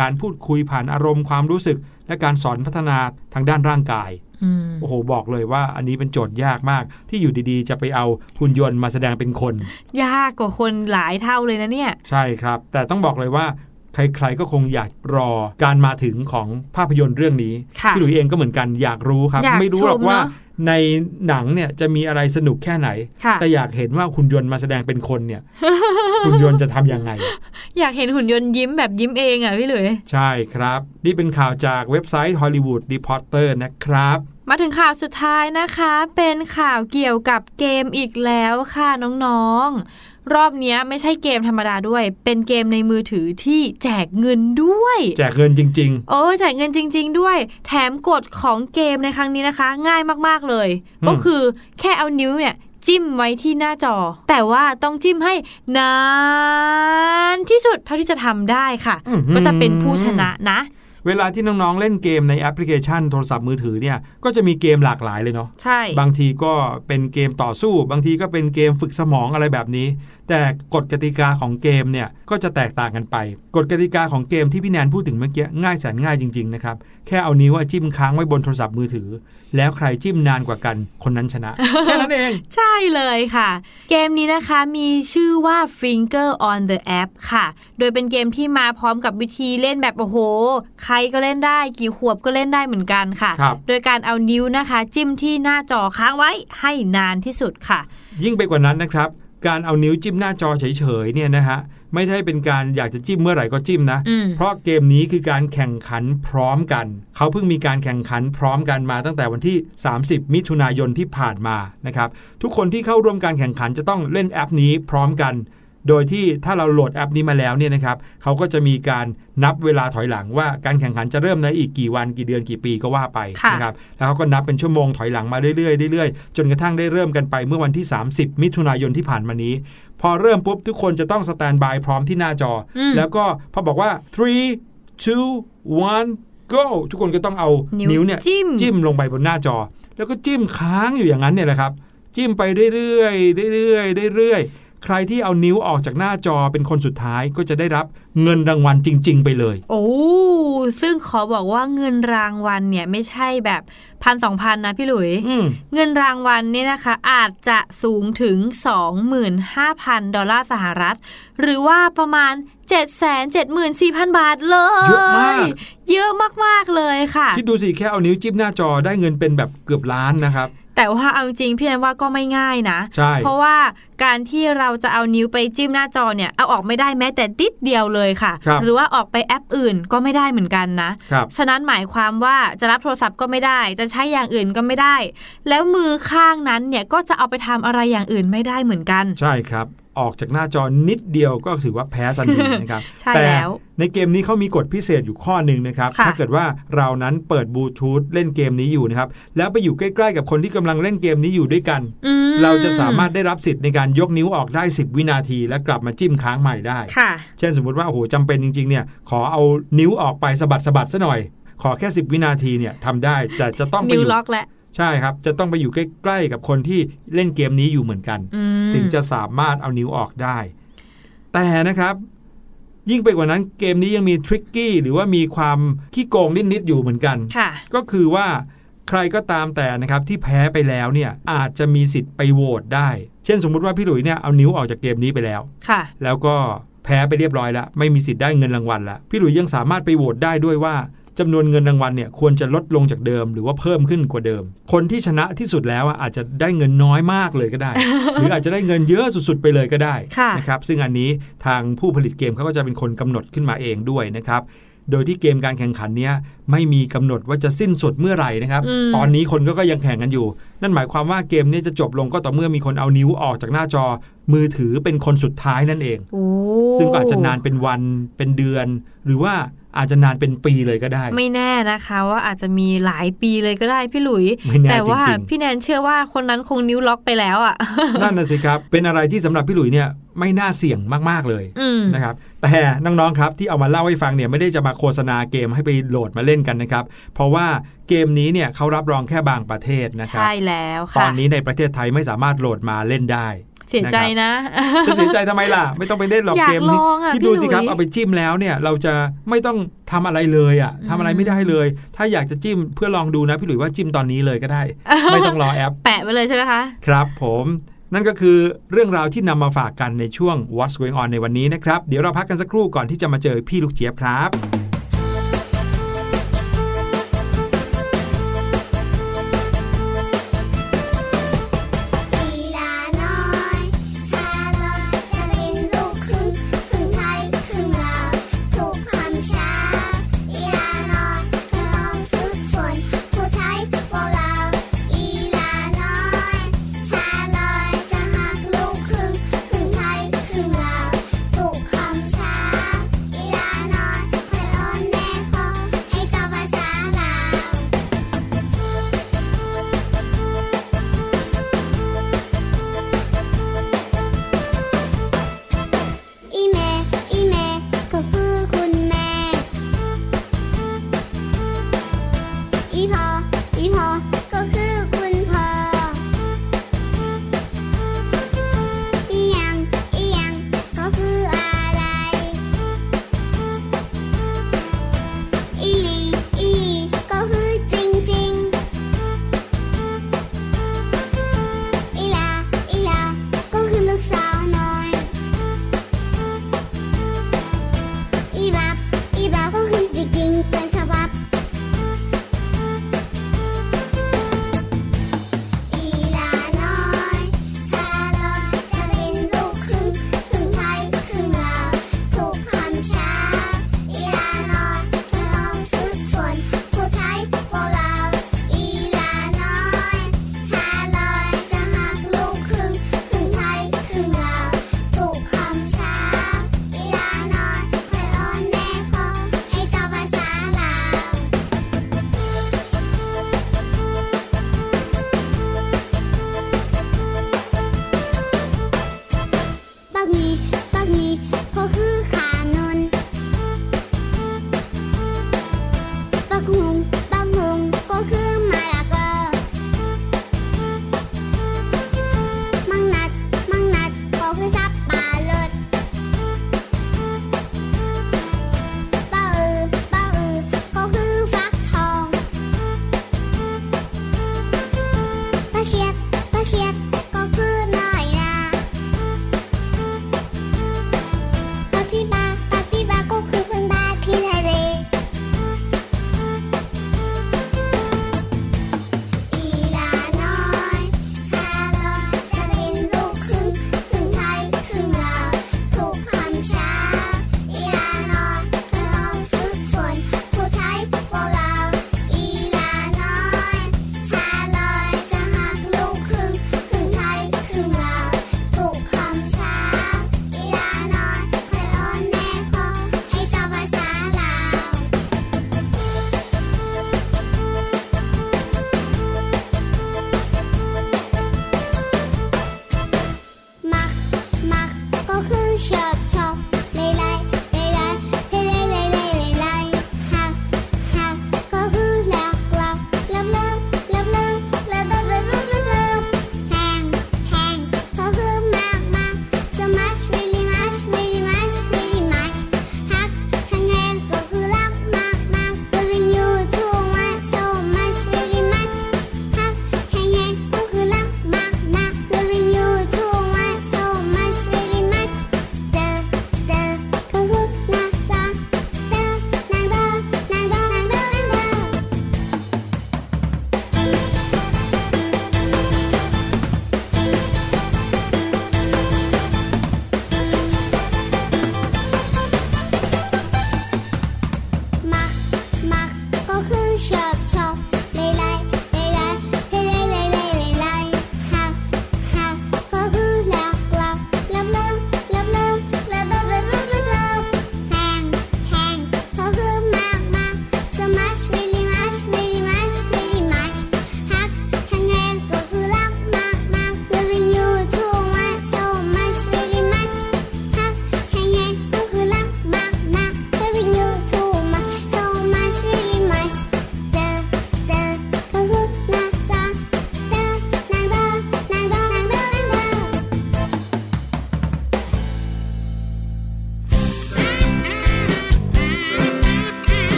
การพูดคุยผ่านอารมณ์ความรู้สึก และการสอนพัฒนาทางด้านร่างกายอืมโอ้โหบอกเลยว่าอันนี้เป็นโจทย์ยากมาก ที่อยู่ดีๆ จะไปเอาหุ่นยนต์มาแสดงเป็นคน ยากกว่าคนหลายเท่าเลยนะเนี่ย ใช่ครับ แต่ต้องบอกเลยว่า ใครๆก็คงอยากรอการมาถึงของภาพยนตร์เรื่องนี้ค่ะพี่หลุยเองก็เหมือนกันอยากรู้ครับอยากไม่รู้หรอกชมว่าเนอะในหนังเนี่ยจะมีอะไรสนุกแค่ไหนค่ะแต่อยากเห็นว่าหุ่นยนต์มาแสดงเป็นคนเนี่ยหุ่นยนต์จะทำยังไง อยากเห็นหุ่นยนต์ยิ้มแบบยิ้มเองอะพี่หลุย ใช่ครับ นี่เป็นข่าวจากเว็บไซต์ Hollywood Reporter นะครับ มาถึงข่าวสุดท้ายนะคะ เป็นข่าวเกี่ยวกับเกมอีกแล้วค่ะน้องๆ รอบเนี้ยไม่ใช่เกมธรรมดาด้วย เป็นเกมในมือถือที่แจกเงินด้วย แจกเงินจริงโอ้แจกเงินจริง ๆ ด้วย แถมกฎของเกมในครั้งนี้นะคะ ง่ายมากๆเลยอืมก็คือแค่เอานิ้วเนี่ยจิ้มไว้ที่หน้าจอ แต่ว่าต้องจิ้มให้นานที่สุดเท่าที่จะทำได้ค่ะอื้อหือก็จะเป็นผู้ชนะนะๆ เวลาที่น้องๆเล่นเกมในแอปพลิเคชันโทรศัพท์มือถือเนี่ยก็จะมีเกมหลากหลายเลยเนาะใช่ บางทีก็เป็นเกมต่อสู้ บางทีก็เป็นเกมฝึกสมองอะไรแบบนี้ แต่กฎกติกาของเกมเนี่ยก็จะแตกต่างกันไป กฎกติกาของเกมที่พี่แนนพูดถึงเมื่อกี้ง่ายแสนง่ายจริงๆนะครับ แค่เอานิ้วอะจิ้มค้างไว้บนโทรศัพท์มือถือ แล้วใครจิ้มนานกว่ากันคนนั้นชนะ แค่นั้นเอง ใช่เลยค่ะ เกมนี้นะคะมีชื่อว่า Finger on the App ค่ะ โดยเป็นเกมที่มาพร้อมกับวิธีเล่นแบบโอ้โห ใครก็เล่นได้ กี่ขวบก็เล่นได้เหมือนกันค่ะครับโดยการเอานิ้วนะคะ จิ้มที่หน้าจอค้างไว้ให้นานที่สุดค่ะ ยิ่งไปกว่านั้นนะครับ การเอานิ้วจิ้มหน้าจอเฉยๆเนี่ยนะฮะไม่ใช่เป็นการอยากจะจิ้มเมื่อไหร่ก็จิ้มนะอืมเพราะเกมนี้คือการแข่งขันพร้อมกัน เขาเพิ่งมีการแข่งขันพร้อมกันมาตั้งแต่วันที่ 30 มิถุนายนที่ผ่านมานะครับทุกคนที่เข้าร่วมการแข่งขันจะต้องเล่นแอปนี้พร้อมกัน โดยที่ถ้าเราโหลดแอปนี้มาแล้วเนี่ยนะครับเขาก็จะมีการนับเวลาถอยหลังว่าการแข่งขันจะเริ่มในอีกกี่วันกี่เดือนกี่ปีก็ว่าไปค่ะนะครับแล้วเขาก็นับเป็นชั่วโมงถอยหลังมาเรื่อยๆเรื่อยๆจนกระทั่งได้เริ่มกันไปเมื่อวันที่ 30 มิถุนายนที่ผ่านมานี้ พอเริ่มปุ๊บทุกคนจะต้องสแตนบายพร้อมที่หน้าจออมแล้วก็พอบอกว่า three two one go ทุกคนก็ต้องเอานิ้วนิ้วเนี่ยจิ้มจิ้มลงไปบนหน้าจอ แล้วก็จิ้มค้างอยู่อย่างนั้นเนี่ยแหละครับ จิ้มไปเรื่อยๆเรื่อยๆเรื่อยๆ ใครที่เอานิ้วออกจากหน้าจอเป็นคนสุดท้ายก็จะได้รับเงินรางวัลจริง ๆ ไปเลย โอ้ซึ่งขอบอกว่าเงินรางวัลเนี่ยไม่ใช่แบบพันสองพันนะพี่หลุยอืมเงินรางวัลเนี่ยนะคะ อาจจะสูงถึง 25,000 ดอลลาร์สหรัฐ หรือว่าประมาณ 774,000 บาทเลย เยอะมาก เยอะมาก ๆ เลยค่ะ คิดดูสิ แค่เอานิ้วจิ้มหน้าจอได้เงินเป็นแบบเกือบล้านนะครับ แต่ว่าเอาจริงๆพี่แอนว่าก็ไม่ง่ายนะใช่เพราะว่าการที่เราจะเอานิ้วไปจิ้มหน้าจอเนี่ยเอาออกไม่ได้แม้แต่ติดเดียวเลยค่ะครับหรือว่าออกไปแอปอื่นก็ไม่ได้เหมือนกันนะครับฉะนั้นหมายความว่าจะรับโทรศัพท์ก็ไม่ได้ จะใช้อย่างอื่นก็ไม่ได้ แล้วมือข้างนั้นเนี่ยก็จะเอาไปทำอะไรอย่างอื่นไม่ได้เหมือนกัน ใช่ครับ ออกจากหน้าจอนิดเดียวก็ถือว่าแพ้ทันทีนะครับใช่แต่แล้วในเกมนี้เขามีกฎพิเศษอยู่ข้อหนึ่งนะครับค่ะถ้าเกิดว่าเรานั้นเปิดบลูทูธเล่นเกมนี้อยู่นะครับ แล้วไปอยู่ใกล้ๆกับคนที่กำลังเล่นเกมนี้อยู่ด้วยกันอืมเราจะสามารถได้รับสิทธิ์ในการยกนิ้วออกได้ 10 วินาที และกลับมาจิ้มค้างใหม่ได้ค่ะเช่นสมมติว่าโอ้โหจำเป็นจริงๆเนี่ยขอเอานิ้วออกไปสะบัดสะบัดซะหน่อย ขอแค่ 10 วินาทีเนี่ยทำได้แต่จะต้องไปนิ้อวยู่ล็อกแล้ว ใช่ครับ จะต้องไปอยู่ใกล้ๆกับคนที่เล่นเกมนี้อยู่เหมือนกันอืมถึงจะสามารถเอานิ้วออกได้ แต่นะครับ ยิ่งไปกว่านั้นเกมนี้ยังมีทริกกี้หรือว่ามีความขี้โกงนิดๆอยู่เหมือนกันค่ะก็คือว่าใครก็ตามแต่นะครับที่แพ้ไปแล้วเนี่ยอาจจะมีสิทธิ์ไปโหวตได้ เช่นสมมุติว่าพี่หลุยเนี่ยเอานิ้วออกจากเกมนี้ไปแล้วค่ะ แล้วก็แพ้ไปเรียบร้อยแล้ว ไม่มีสิทธิ์ได้เงินรางวัลแล้วพี่หลุยยังสามารถไปโหวตได้ด้วยว่า จำนวนเงินรางวัลเนี่ยควรจะลดลงจากเดิมหรือว่าเพิ่มขึ้นกว่าเดิม คนที่ชนะที่สุดแล้วอะอาจจะได้เงินน้อยมากเลยก็ได้ หรืออาจจะได้เงินเยอะสุดๆไปเลยก็ได้ค่ะนะครับซึ่งอันนี้ทางผู้ผลิตเกมเขาก็จะเป็นคนกำหนดขึ้นมาเองด้วยนะครับโดยที่เกมการแข่งขันเนี้ยไม่มีกำหนดว่าจะสิ้นสุดเมื่อไหร่นะครับอืมตอนนี้คนก็ก็ยังแข่งกันอยู่ นั่นหมายความว่าเกมเนี้จะจบลงก็ต่อเมื่อมีคนเอานิ้วออกจากหน้าจอ มือถือเป็นคนสุดท้ายนั่นเองโอ้ซึ่งก็อาจจะนานเป็นวันเป็นเดือน หรือว่า อาจจะนานเป็นปีเลยก็ได้ ไม่แน่นะคะ ว่าอาจจะมีหลายปีเลยก็ได้พี่หลุยไม่แน่แต่ว่าจริงๆพี่แนนเชื่อว่าคนนั้นคงนิ้วล็อกไปแล้วอะนั่นน่ะสิครับเป็นอะไรที่สำหรับพี่หลุยเนี่ยไม่น่าเสี่ยงมาก ๆ เลยอืมนะครับ แต่น้อง ๆ ครับที่เอามาเล่าให้ฟังเนี่ยไม่ได้จะมาโฆษณาเกมให้ไปโหลดมาเล่นกันนะครับ เพราะว่าเกมนี้เนี่ยเขารับรองแค่บางประเทศนะครับ ใช่แล้วตค่ะอนนี้ในประเทศไทยไม่สามารถโหลดมาเล่นได้ เสียใจนะจะเสียใจทำไมล่ะ ไม่ต้องไปเล่นหรอกอยากเกมนี้ลองอะที่พี่ดูสิครับหลุยเอาไปจิ้มแล้วเนี่ย เราจะไม่ต้องทำอะไรเลยอะทำอะไรไม่ได้เลย ถ้าอยากจะจิ้มเพื่อลองดูนะพี่หลุยว่าจิ้มตอนนี้เลยก็ได้ ไม่ต้องรอแอป แปะไปเลยใช่ไหมคะ ครับผมนั่นก็คือเรื่องราวที่นำมาฝากกันในช่วง What's Going On ในวันนี้นะครับ เดี๋ยวเราพักกันสักครู่ก่อนที่จะมาเจอพี่ลูกเจี๊ยบครับ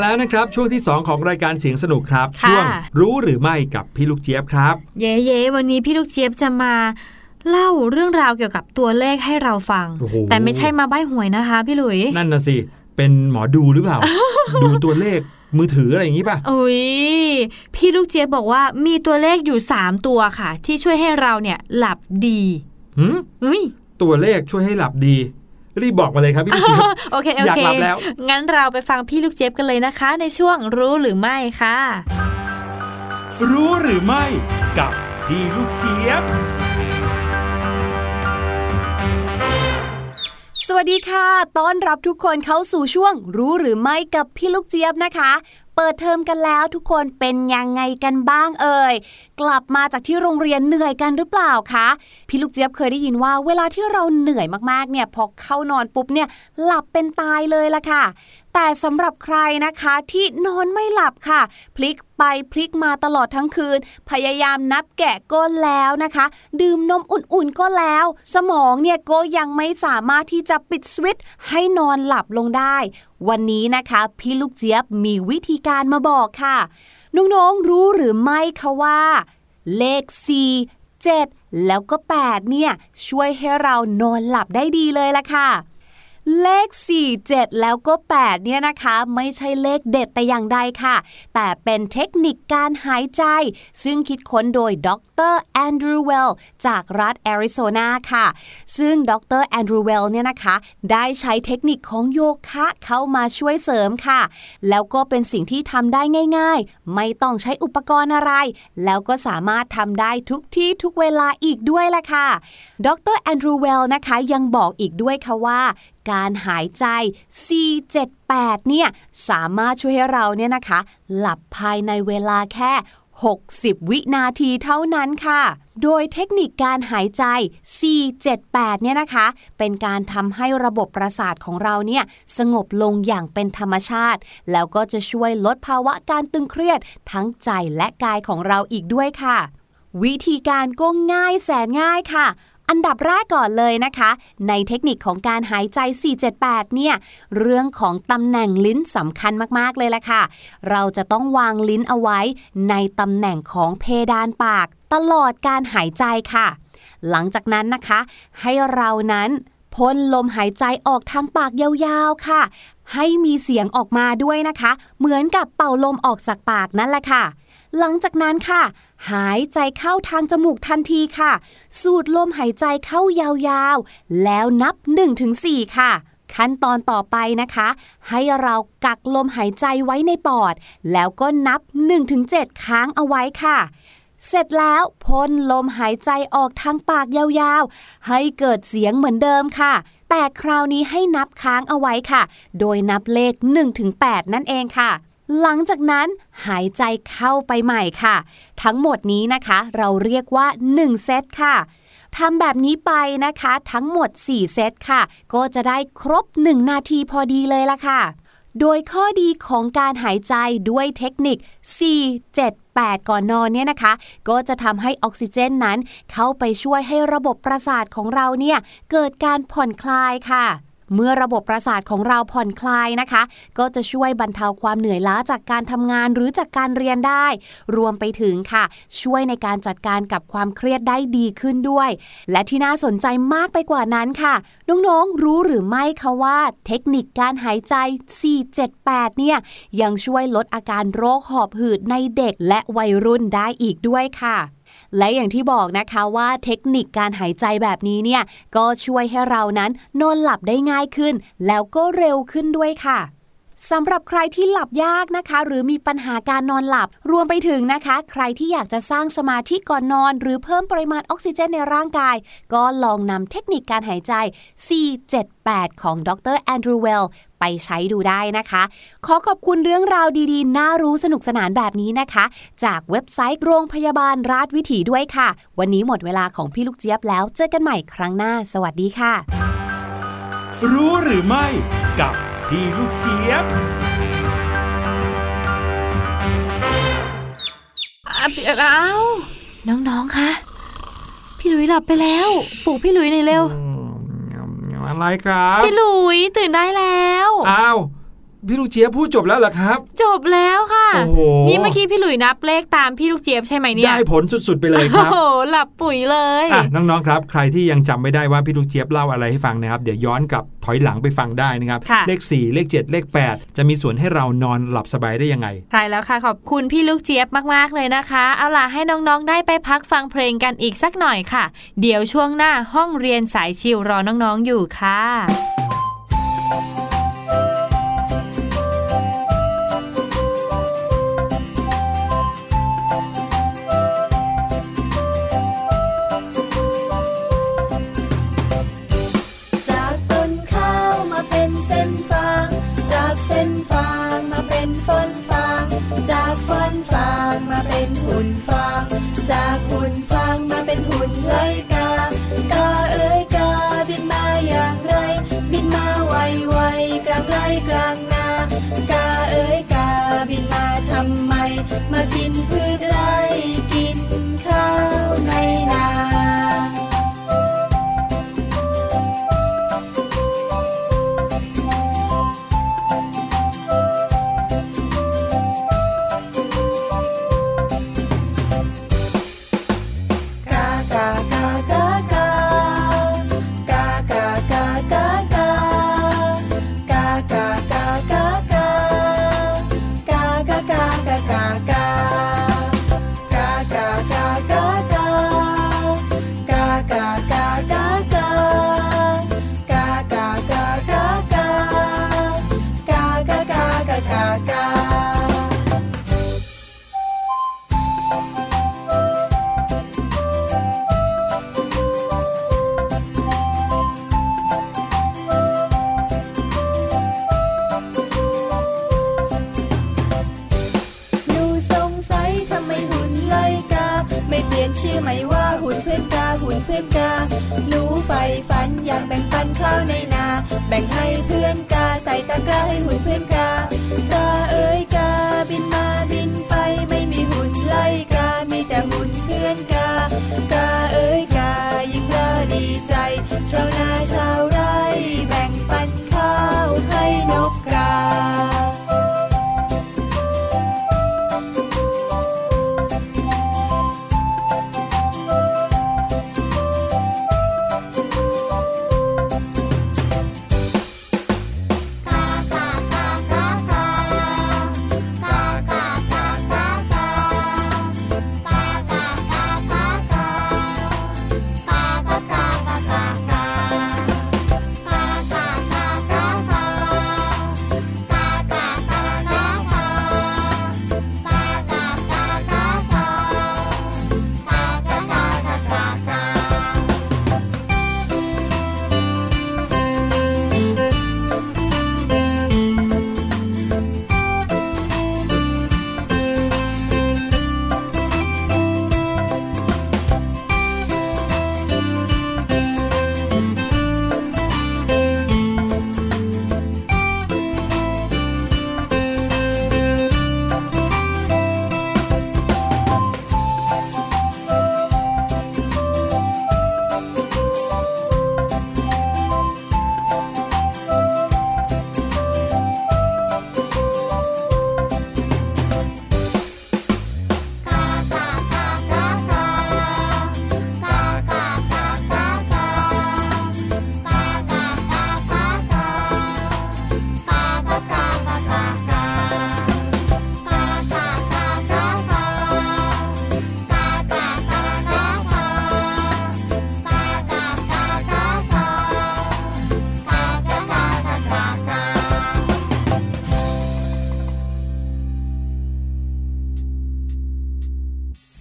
แล้วนะครับ ช่วงที่ 2 ของรายการเสียงสนุกครับค่ะช่วงรู้หรือไม่กับพี่ลูกเจี๊ยบครับ เย้เย้วันนี้พี่ลูกเจี๊ยบจะมาเล่าเรื่องราวเกี่ยวกับตัวเลขให้เราฟังโอ้โหแต่ไม่ใช่มาใบ้หวยนะคะ พี่หลุย นั่นน่ะสิ เป็นหมอดูหรือเปล่า ดูตัวเลขมือถืออะไรอย่างนี้ป่ะอุ้ยพี่ลูกเจี๊ยบบอกว่ามีตัวเลขอยู่ 3 ตัวค่ะ ที่ช่วยให้เราเนี่ยหลับดีหืมอุ้ยตัวเลขช่วยให้หลับดี รีบบอกมาเลยครับพี่ลูกเจี๊ยบโอเคโออยากเคหลับแล้ว งั้นเราไปฟังพี่ลูกเจี๊ยบกันเลยนะคะ ในช่วงรู้หรือไม่ค่ะ รู้หรือไม่กับพี่ลูกเจี๊ยบสวัสดีค่ะ ต้อนรับทุกคนเข้าสู่ช่วงรู้หรือไม่กับพี่ลูกเจี๊ยบนะคะ เปิดเทอมกันแล้วทุกคนเป็นยังไงกันบ้างเอ่ยกลับมาจากที่โรงเรียนเหนื่อยกันหรือเปล่าคะพี่ลูกเจี๊ยบเคยได้ยินว่า เวลาที่เราเหนื่อยมากๆเนี่ยพอเข้านอนปุ๊บเนี่ยหลับเป็นตายเลยละค่ะ แต่สำหรับใครนะคะที่นอนไม่หลับค่ะ พลิก ไปพลิกมาตลอดทั้งคืน พยายามนับแกะก็แล้วนะคะ ดื่มนมอุ่นๆก็แล้ว สมองเนี่ยก็ยังไม่สามารถที่จะปิดสวิตช์ให้นอนหลับลงได้ วันนี้นะคะพี่ลูกเจี๊ยบมีวิธีการมาบอกค่ะ น้องๆรู้หรือไม่คะว่า เลข 4 7 แล้วก็ 8 เนี่ยช่วยให้เรานอนหลับได้ดีเลยละค่ะ เลข 4 7 แล้วก็ 8 เนี่ยนะคะ ไม่ใช่เลขเด็ดแต่อย่างใดค่ะ แต่เป็นเทคนิคการหายใจ ซึ่งคิดค้นโดยดรแอนดรูว์เวลจากรัฐแอริโซนาค่ะ ซึ่งดรแอนดรูว์เวลเนี่ยนะคะ ได้ใช้เทคนิคของโยคะเข้ามาช่วยเสริมค่ะ แล้วก็เป็นสิ่งที่ทำได้ง่าย ๆ ไม่ต้องใช้อุปกรณ์อะไร แล้วก็สามารถทำได้ทุกที่ทุกเวลาอีกด้วยละค่ะ ดรแอนดรูว์เวลนะคะยังบอกอีกด้วยค่ะว่า การหายใจ 478 เนี่ย สามารถช่วยให้เราเนี่ยนะคะ หลับภายในเวลาแค่ 60 วินาทีเท่านั้นค่ะ โดยเทคนิคการหายใจ 478 เนี่ยนะคะ เป็นการทำให้ระบบประสาทของเราเนี่ย สงบลงอย่างเป็นธรรมชาติ แล้วก็จะช่วยลดภาวะการตึงเครียดทั้งใจและกายของเราอีกด้วยค่ะ วิธีการก็ง่ายแสนง่ายค่ะ อันดับแรกก่อนเลยนะคะ ในเทคนิคของการหายใจ 478 เนี่ย เรื่องของตำแหน่งลิ้นสำคัญมาก ๆ เลยละค่ะ เราจะต้องวางลิ้นเอาไว้ในตำแหน่งของเพดานปาก ตลอดการหายใจค่ะ หลังจากนั้นนะคะ ให้เรานั้นพ่นลมหายใจออกทางปากยาวๆค่ะ ให้มีเสียงออกมาด้วยนะคะ เหมือนกับเป่าลมออกจากปากนั่นแหละค่ะ หลังจากนั้นค่ะ หายใจเข้าทางจมูกทันทีค่ะ สูดลมหายใจเข้ายาวๆ แล้วนับ 1-4 ค่ะ ขั้นตอนต่อไปนะคะ ให้เรากักลมหายใจไว้ในปอด แล้วก็นับ 1-7 ค้างเอาไว้ค่ะ เสร็จแล้วพ่นลมหายใจออกทางปากยาวๆ ให้เกิดเสียงเหมือนเดิมค่ะแต่คราวนี้ให้นับค้างเอาไว้ค่ะ โดยนับเลข 1-8 นั่นเองค่ะ หลังจากนั้นหายใจเข้าไปใหม่ค่ะ ทั้งหมดนี้นะคะ เราเรียกว่า 1 เซตค่ะทำแบบนี้ไปนะคะ ทั้งหมด 4 เซตค่ะ ก็จะได้ครบ 1 นาทีพอดีเลยละค่ะ โดยข้อดีของการหายใจด้วยเทคนิค 4 7 8ก่อนนอนเนี่ยนะคะ ก็จะทำให้ออกซิเจนนั้น เข้าไปช่วยให้ระบบประสาทของเราเนี่ย เกิดการผ่อนคลายค่ะ เมื่อระบบประสาทของเราผ่อนคลายนะคะ ก็จะช่วยบรรเทาความเหนื่อยล้าจากการทำงานหรือจากการเรียนได้ รวมไปถึงค่ะ ช่วยในการจัดการกับความเครียดได้ดีขึ้นด้วย และที่น่าสนใจมากไปกว่านั้นค่ะ น้องๆ รู้หรือไม่คะว่า เทคนิคการหายใจ 478 เนี่ย ยังช่วยลดอาการโรคหอบหืดในเด็กและวัยรุ่นได้อีกด้วยค่ะ และอย่างที่บอกนะคะว่าเทคนิคการหายใจแบบนี้เนี่ย ก็ช่วยให้เรานั้นนอนหลับได้ง่ายขึ้น แล้วก็เร็วขึ้นด้วยค่ะสำหรับใครที่หลับยากนะคะ หรือมีปัญหาการนอนหลับ รวมไปถึงนะคะ ใครที่อยากจะสร้างสมาธิก่อนนอน หรือเพิ่มปริมาณออกซิเจนในร่างกาย ก็ลองนำเทคนิคการหายใจ 478 ของดรแอนดรูว์เวล ไปใช้ดูได้นะคะ ขอขอบคุณเรื่องราวดีๆ น่ารู้สนุกสนานแบบนี้นะคะ จากเว็บไซต์โรงพยาบาลราชวิถีด้วยค่ะ วันนี้หมดเวลาของพี่ลูกเจี๊ยบแล้ว เจอกันใหม่ครั้งหน้า สวัสดีค่ะ รู้หรือไม่กับพี่ลูกเจี๊ยบอะพี่เอ้าน้องๆคะพี่หลุยหลับไปแล้ว ปลุกพี่หลุยหน่อยเร็ว อะไรครับ พี่หลุยตื่นได้แล้ว อ้าว พี่ลูกเจี๊ยบพูดจบแล้วเหรอครับ จบแล้วค่ะโอ้โหนี่เมื่อกี้พี่หลุยนับเลขตามพี่ลูกเจี๊ยบใช่ไหมเนี่ยได้ผลสุดๆไปเลยครับโอ้โหหลับปุ๋ยเลยอะน้องๆครับ ใครที่ยังจำไม่ได้ว่าพี่ลูกเจี๊ยบเล่าอะไรให้ฟังนะครับ เดี๋ยวย้อนกลับถอยหลังไปฟังได้นะครับค่ะเลข 4 เลข 7 เลข 8 จะมีส่วนให้เรานอนหลับสบายได้ยังไงใช่แล้วค่ะขอบคุณพี่ลูกเจี๊ยบมากๆเลยนะคะ เอาล่ะให้น้องๆได้ไปพักฟังเพลงกันอีกสักหน่อยค่ะ เดี๋ยวช่วงหน้าห้องเรียนสายชิวรอน้องๆอยู่ค่ะ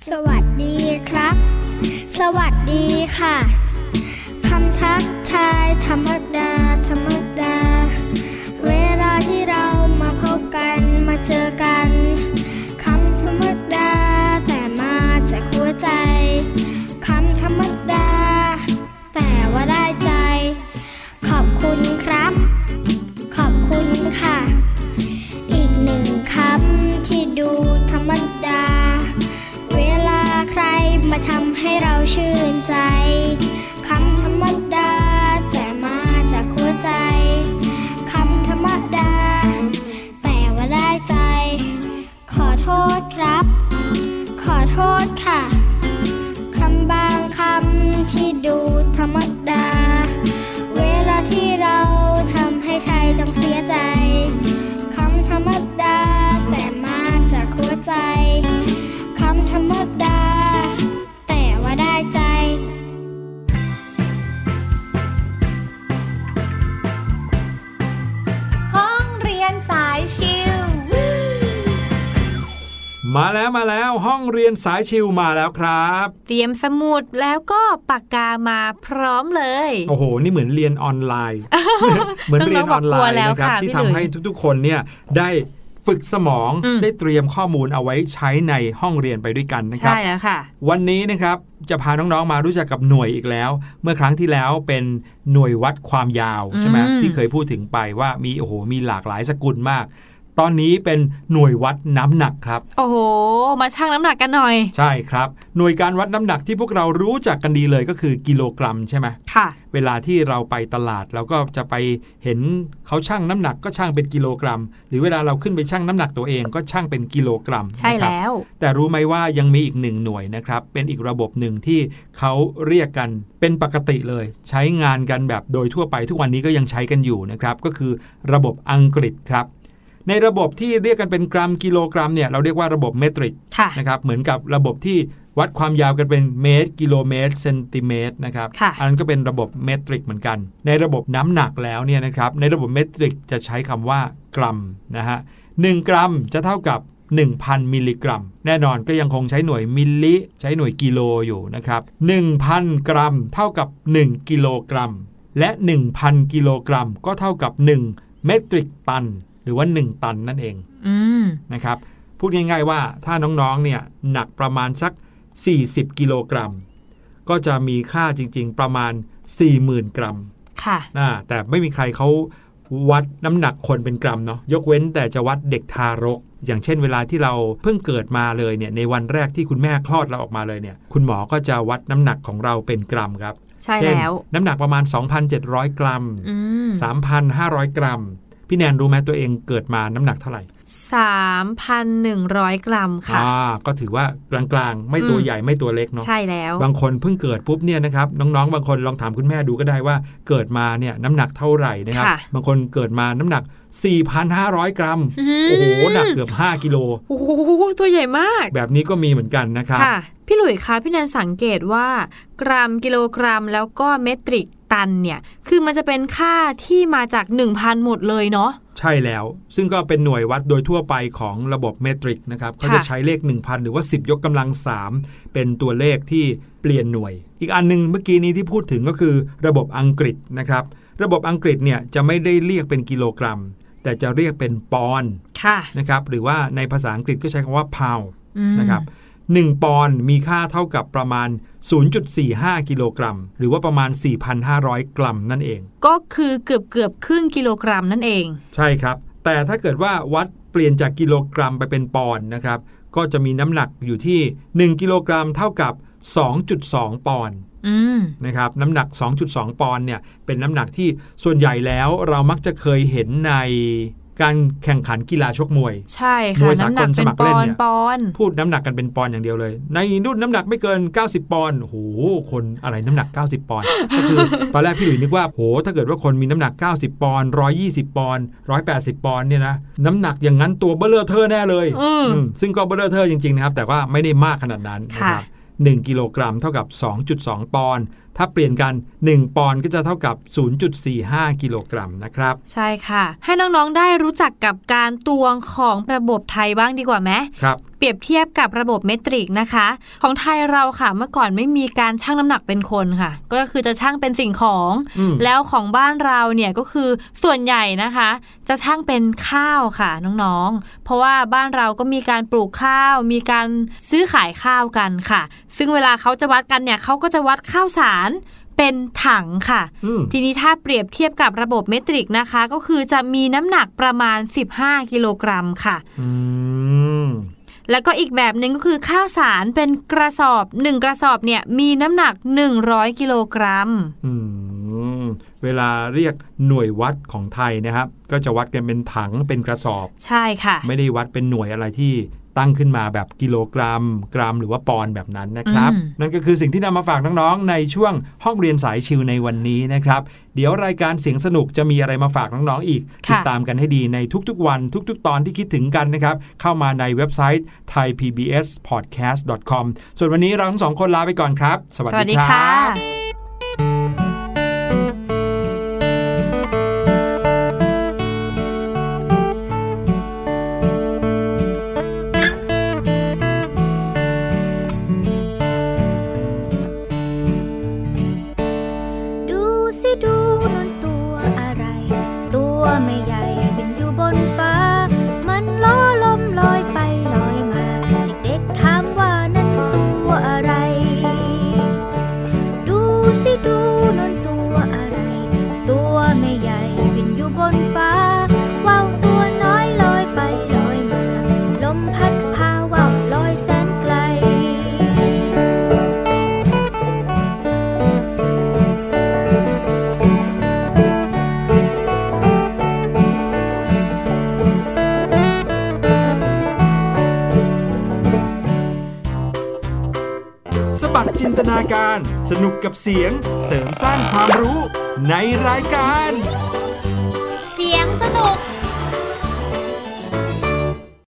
สวัสดีครับ สวัสดีค่ะ คำทักทายธรรมดาธรรม มาแล้วมาแล้วห้องเรียนสายชิวมาแล้วครับ เตรียมสมุดแล้วก็ปากกามาพร้อมเลย โอ้โห นี่เหมือนเรียนออนไลน์ เหมือนเรียนออนไลน้องๆบอกกลัวน์แล้วนะครับค่ะที่พี่ทำหลุยให้ทุกๆคนเนี่ยได้ฝึกสมองอืมได้เตรียมข้อมูลเอาไว้ใช้ในห้องเรียนไปด้วยกันนะครับ ใช่แล้วค่ะ วันนี้นะครับจะพาน้องๆมารู้จักกับหน่วยอีกแล้ว เมื่อครั้งที่แล้วเป็นหน่วยวัดความยาวใช่ไหมอืมที่เคยพูดถึงไปว่ามีโอ้โหมีหลากหลายสกุลมาก ตอนนี้เป็นหน่วยวัดน้ำหนักครับ โอ้โห มาชั่งน้ำหนักกันหน่อย ใช่ครับ หน่วยการวัดน้ำหนักที่พวกเรารู้จักกันดีเลยก็คือกิโลกรัมใช่ไหมค่ะ เวลาที่เราไปตลาดเราก็จะไปเห็นเขาชั่งน้ำหนักก็ชั่งเป็นกิโลกรัม หรือเวลาเราขึ้นไปชั่งน้ำหนักตัวเองก็ชั่งเป็นกิโลกรัม ใช่นะครับแล้ว แต่รู้ไหมว่ายังมีอีกหนึ่งหน่วยนะครับ เป็นอีกระบบหนึ่งที่เขาเรียกกันเป็นปกติเลย ใช้งานกันแบบโดยทั่วไปทุกวันนี้ก็ยังใช้กันอยู่นะครับ ก็คือระบบอังกฤษครับ ในระบบที่เรียกกันเป็นกรัมกิโลกรัมเนี่ยเราเรียกว่าระบบเมตริกค่ะนะครับเหมือนกับระบบที่วัดความยาวกันเป็นเมตร กิโลเมตรเซนติเมตรนะครับค่ะอันนั้นก็เป็นระบบเมตริกเหมือนกัน ในระบบน้ำหนักแล้วเนี่ยนะครับในระบบเมตริกจะใช้คำว่ากรัมนะฮะหนึ่งกรัมจะเท่ากับ 1,000 มิลลิกรัม แน่นอนก็ยังคงใช้หน่วยมิลลิ ใช้หน่วยกิโลอยู่นะครับ1,000 กรัม เท่ากับ 1 กิโลกรัม และ 1,000 กิโลกรัม ก็เท่ากับ 1 เมตริกตัน หรือว่า 1 ตันนั่นเองอืมนะครับพูดง่ายๆว่าถ้าน้องๆเนี่ยหนักประมาณสัก 40 กิโลกรัม ก็จะมีค่าจริง ๆ ประมาณ 40,000 กรัมค่ะนะแต่ไม่มีใครเขาวัดน้ำหนักคนเป็นกรัมเนาะยกเว้นแต่จะวัดเด็กทารก อย่างเช่นเวลาที่เราเพิ่งเกิดมาเลยเนี่ยในวันแรกที่คุณแม่คลอดเราออกมาเลยเนี่ยคุณหมอก็จะวัดน้ำหนักของเราเป็นกรัมครับใช่เช่นแล้วน้ำหนักประมาณ 2,700 กรัมอืม3,500 กรัม พี่แนนรู้ไหมตัวเองเกิดมาน้ำหนักเท่าไหร่สามพันหนึ่งร้อยกรัมค่ะอ่าก็ถือว่ากลางๆ ไม่ตัวอืมใหญ่ไม่ตัวเล็กเนาะใช่แล้ว บางคนเพิ่งเกิดปุ๊บเนี่ยนะครับน้องๆ บางคนลองถามคุณแม่ดูก็ได้ว่า เกิดมาเนี่ยน้ำหนักเท่าไหร่นะครับค่ะบางคนเกิดมาน้ำหนัก 4,500 กรัม โอ้โหหนักเกือบ 5 กิโลโอ้โหตัวใหญ่มาก แบบนี้ก็มีเหมือนกันนะครับค่ะพี่หลุยส์คะพี่แนนสังเกตว่า กรัมกิโลกรัม แล้วก็เมตริก ตันเนี่ย คือมันจะเป็นค่าที่มาจาก 1,000 หมดเลยเนาะ ใช่แล้ว ซึ่งก็เป็นหน่วยวัดโดยทั่วไปของระบบเมตริกนะครับเขาจะใช้เลข 1,000 หรือว่า 10 ยกกำลัง 3 เป็นตัวเลขที่เปลี่ยนหน่วย อีกอันหนึงเมื่อกี้นี้ที่พูดถึงก็คือระบบอังกฤษนะครับ ระบบอังกฤษเนี่ยจะไม่ได้เรียกเป็นกิโลกรัม แต่จะเรียกเป็นปอนด์ค่ะนะครับ หรือว่าในภาษาอังกฤษก็ใช้คำว่า pound อืมนะครับ 1 ปอนด์มีค่าเท่ากับประมาณ 0.45 กิโลกรัม หรือว่าประมาณ 4,500 กรัมนั่นเอง ก็คือเกือบเกือบๆครึ่งกิโลกรัมนั่นเอง ใช่ครับ แต่ถ้าเกิดว่าวัดเปลี่ยนจากกิโลกรัมไปเป็นปอนด์นะครับ ก็จะมีน้ำหนักอยู่ที่ 1 กิโลกรัมเท่ากับ 2.2 ปอนด์อืมนะครับน้ำหนัก 2.2 ปอนด์เนี่ยเป็นน้ำหนักที่ส่วนใหญ่แล้วเรามักจะเคยเห็นใน การแข่งขันกีฬาชกมวย ใช่มค่ะวยสาน้ำกหนัลกเป็นสมัครปเล่อนนเนี่ยปอนด์พูดน้ำหนักกันเป็นปอนด์อย่างเดียวเลย ในรุ่นน้ำหนักไม่เกิน 90 ปอนด์โอ้โหคนอะไรน้ำหนัก 90 ปอนด์ก็คือตอนแรกพี่หลุยนึกว่าโหถ้าเกิดว่าคนมีน้ำหนัก 90 ปอนด์120 ปอนด์180 ปอนด์เนี่ยนะน้ำหนักอย่างนั้นตัวเบลเลอร์เทอร์แน่เลยอืมอืมซึ่งก็เบลเลอร์เทอร์จริงๆนะครับแต่ว่าไม่ได้มากขนาดนั้นนะครับ1กิโลกรัมเท่ากับ 2.2 ปอนด์ ถ้าเปลี่ยนกัน 1 ปอนด์ก็จะเท่ากับ 0.45 กิโลกรัมนะครับ ใช่ค่ะ ให้น้องๆได้รู้จักกับการตวงของระบบไทยบ้างดีกว่าไหมครับเปรียบเทียบกับระบบเมตริกนะคะ ของไทยเราค่ะ เมื่อก่อนไม่มีการชั่งน้ำหนักเป็นคนค่ะ ก็คือจะชั่งเป็นสิ่งของอืมแล้วของบ้านเราเนี่ยก็คือส่วนใหญ่นะคะ จะชั่งเป็นข้าวค่ะน้องๆ เพราะว่าบ้านเราก็มีการปลูกข้าว มีการซื้อขายข้าวกันค่ะ ซึ่งเวลาเขาจะวัดกันเนี่ยเขาก็จะวัดข้าวสารเป็นถังค่ะอืมทีนี้ถ้าเปรียบเทียบกับระบบเมตริกนะคะ ก็คือจะมีน้ำหนักประมาณ 15 กิโลกรัมค่ะอืม แล้วก็อีกแบบหนึ่งก็คือข้าวสารเป็นกระสอบ1กระสอบเนี่ยมีน้ำหนัก 100 กิโลกรัมอืมเวลาเรียกหน่วยวัดของไทยนะครับ ก็จะวัดกันเป็นถังเป็นกระสอบ ใช่ค่ะ ไม่ได้วัดเป็นหน่วยอะไรที่ ตั้งขึ้นมาแบบกิโลกรัม กรัม หรือว่าปอนด์แบบนั้นนะครับอืมนั่นก็คือสิ่งที่นำมาฝากน้องๆในช่วงห้องเรียนสายชิวในวันนี้นะครับ เดี๋ยวรายการเสียงสนุกจะมีอะไรมาฝากน้องๆอีกค่ะติดตามกันให้ดีในทุกๆ วัน ทุก ๆ ตอนที่คิดถึงกันนะครับ เข้ามาในเว็บไซต์ thaipbspodcast.com ส่วนวันนี้เราทั้งสองคนลาไปก่อนครับ สวัสสวัสดีดีครัค่ะ นุกกับเสียงเสริมสร้างความรู้ในรายการ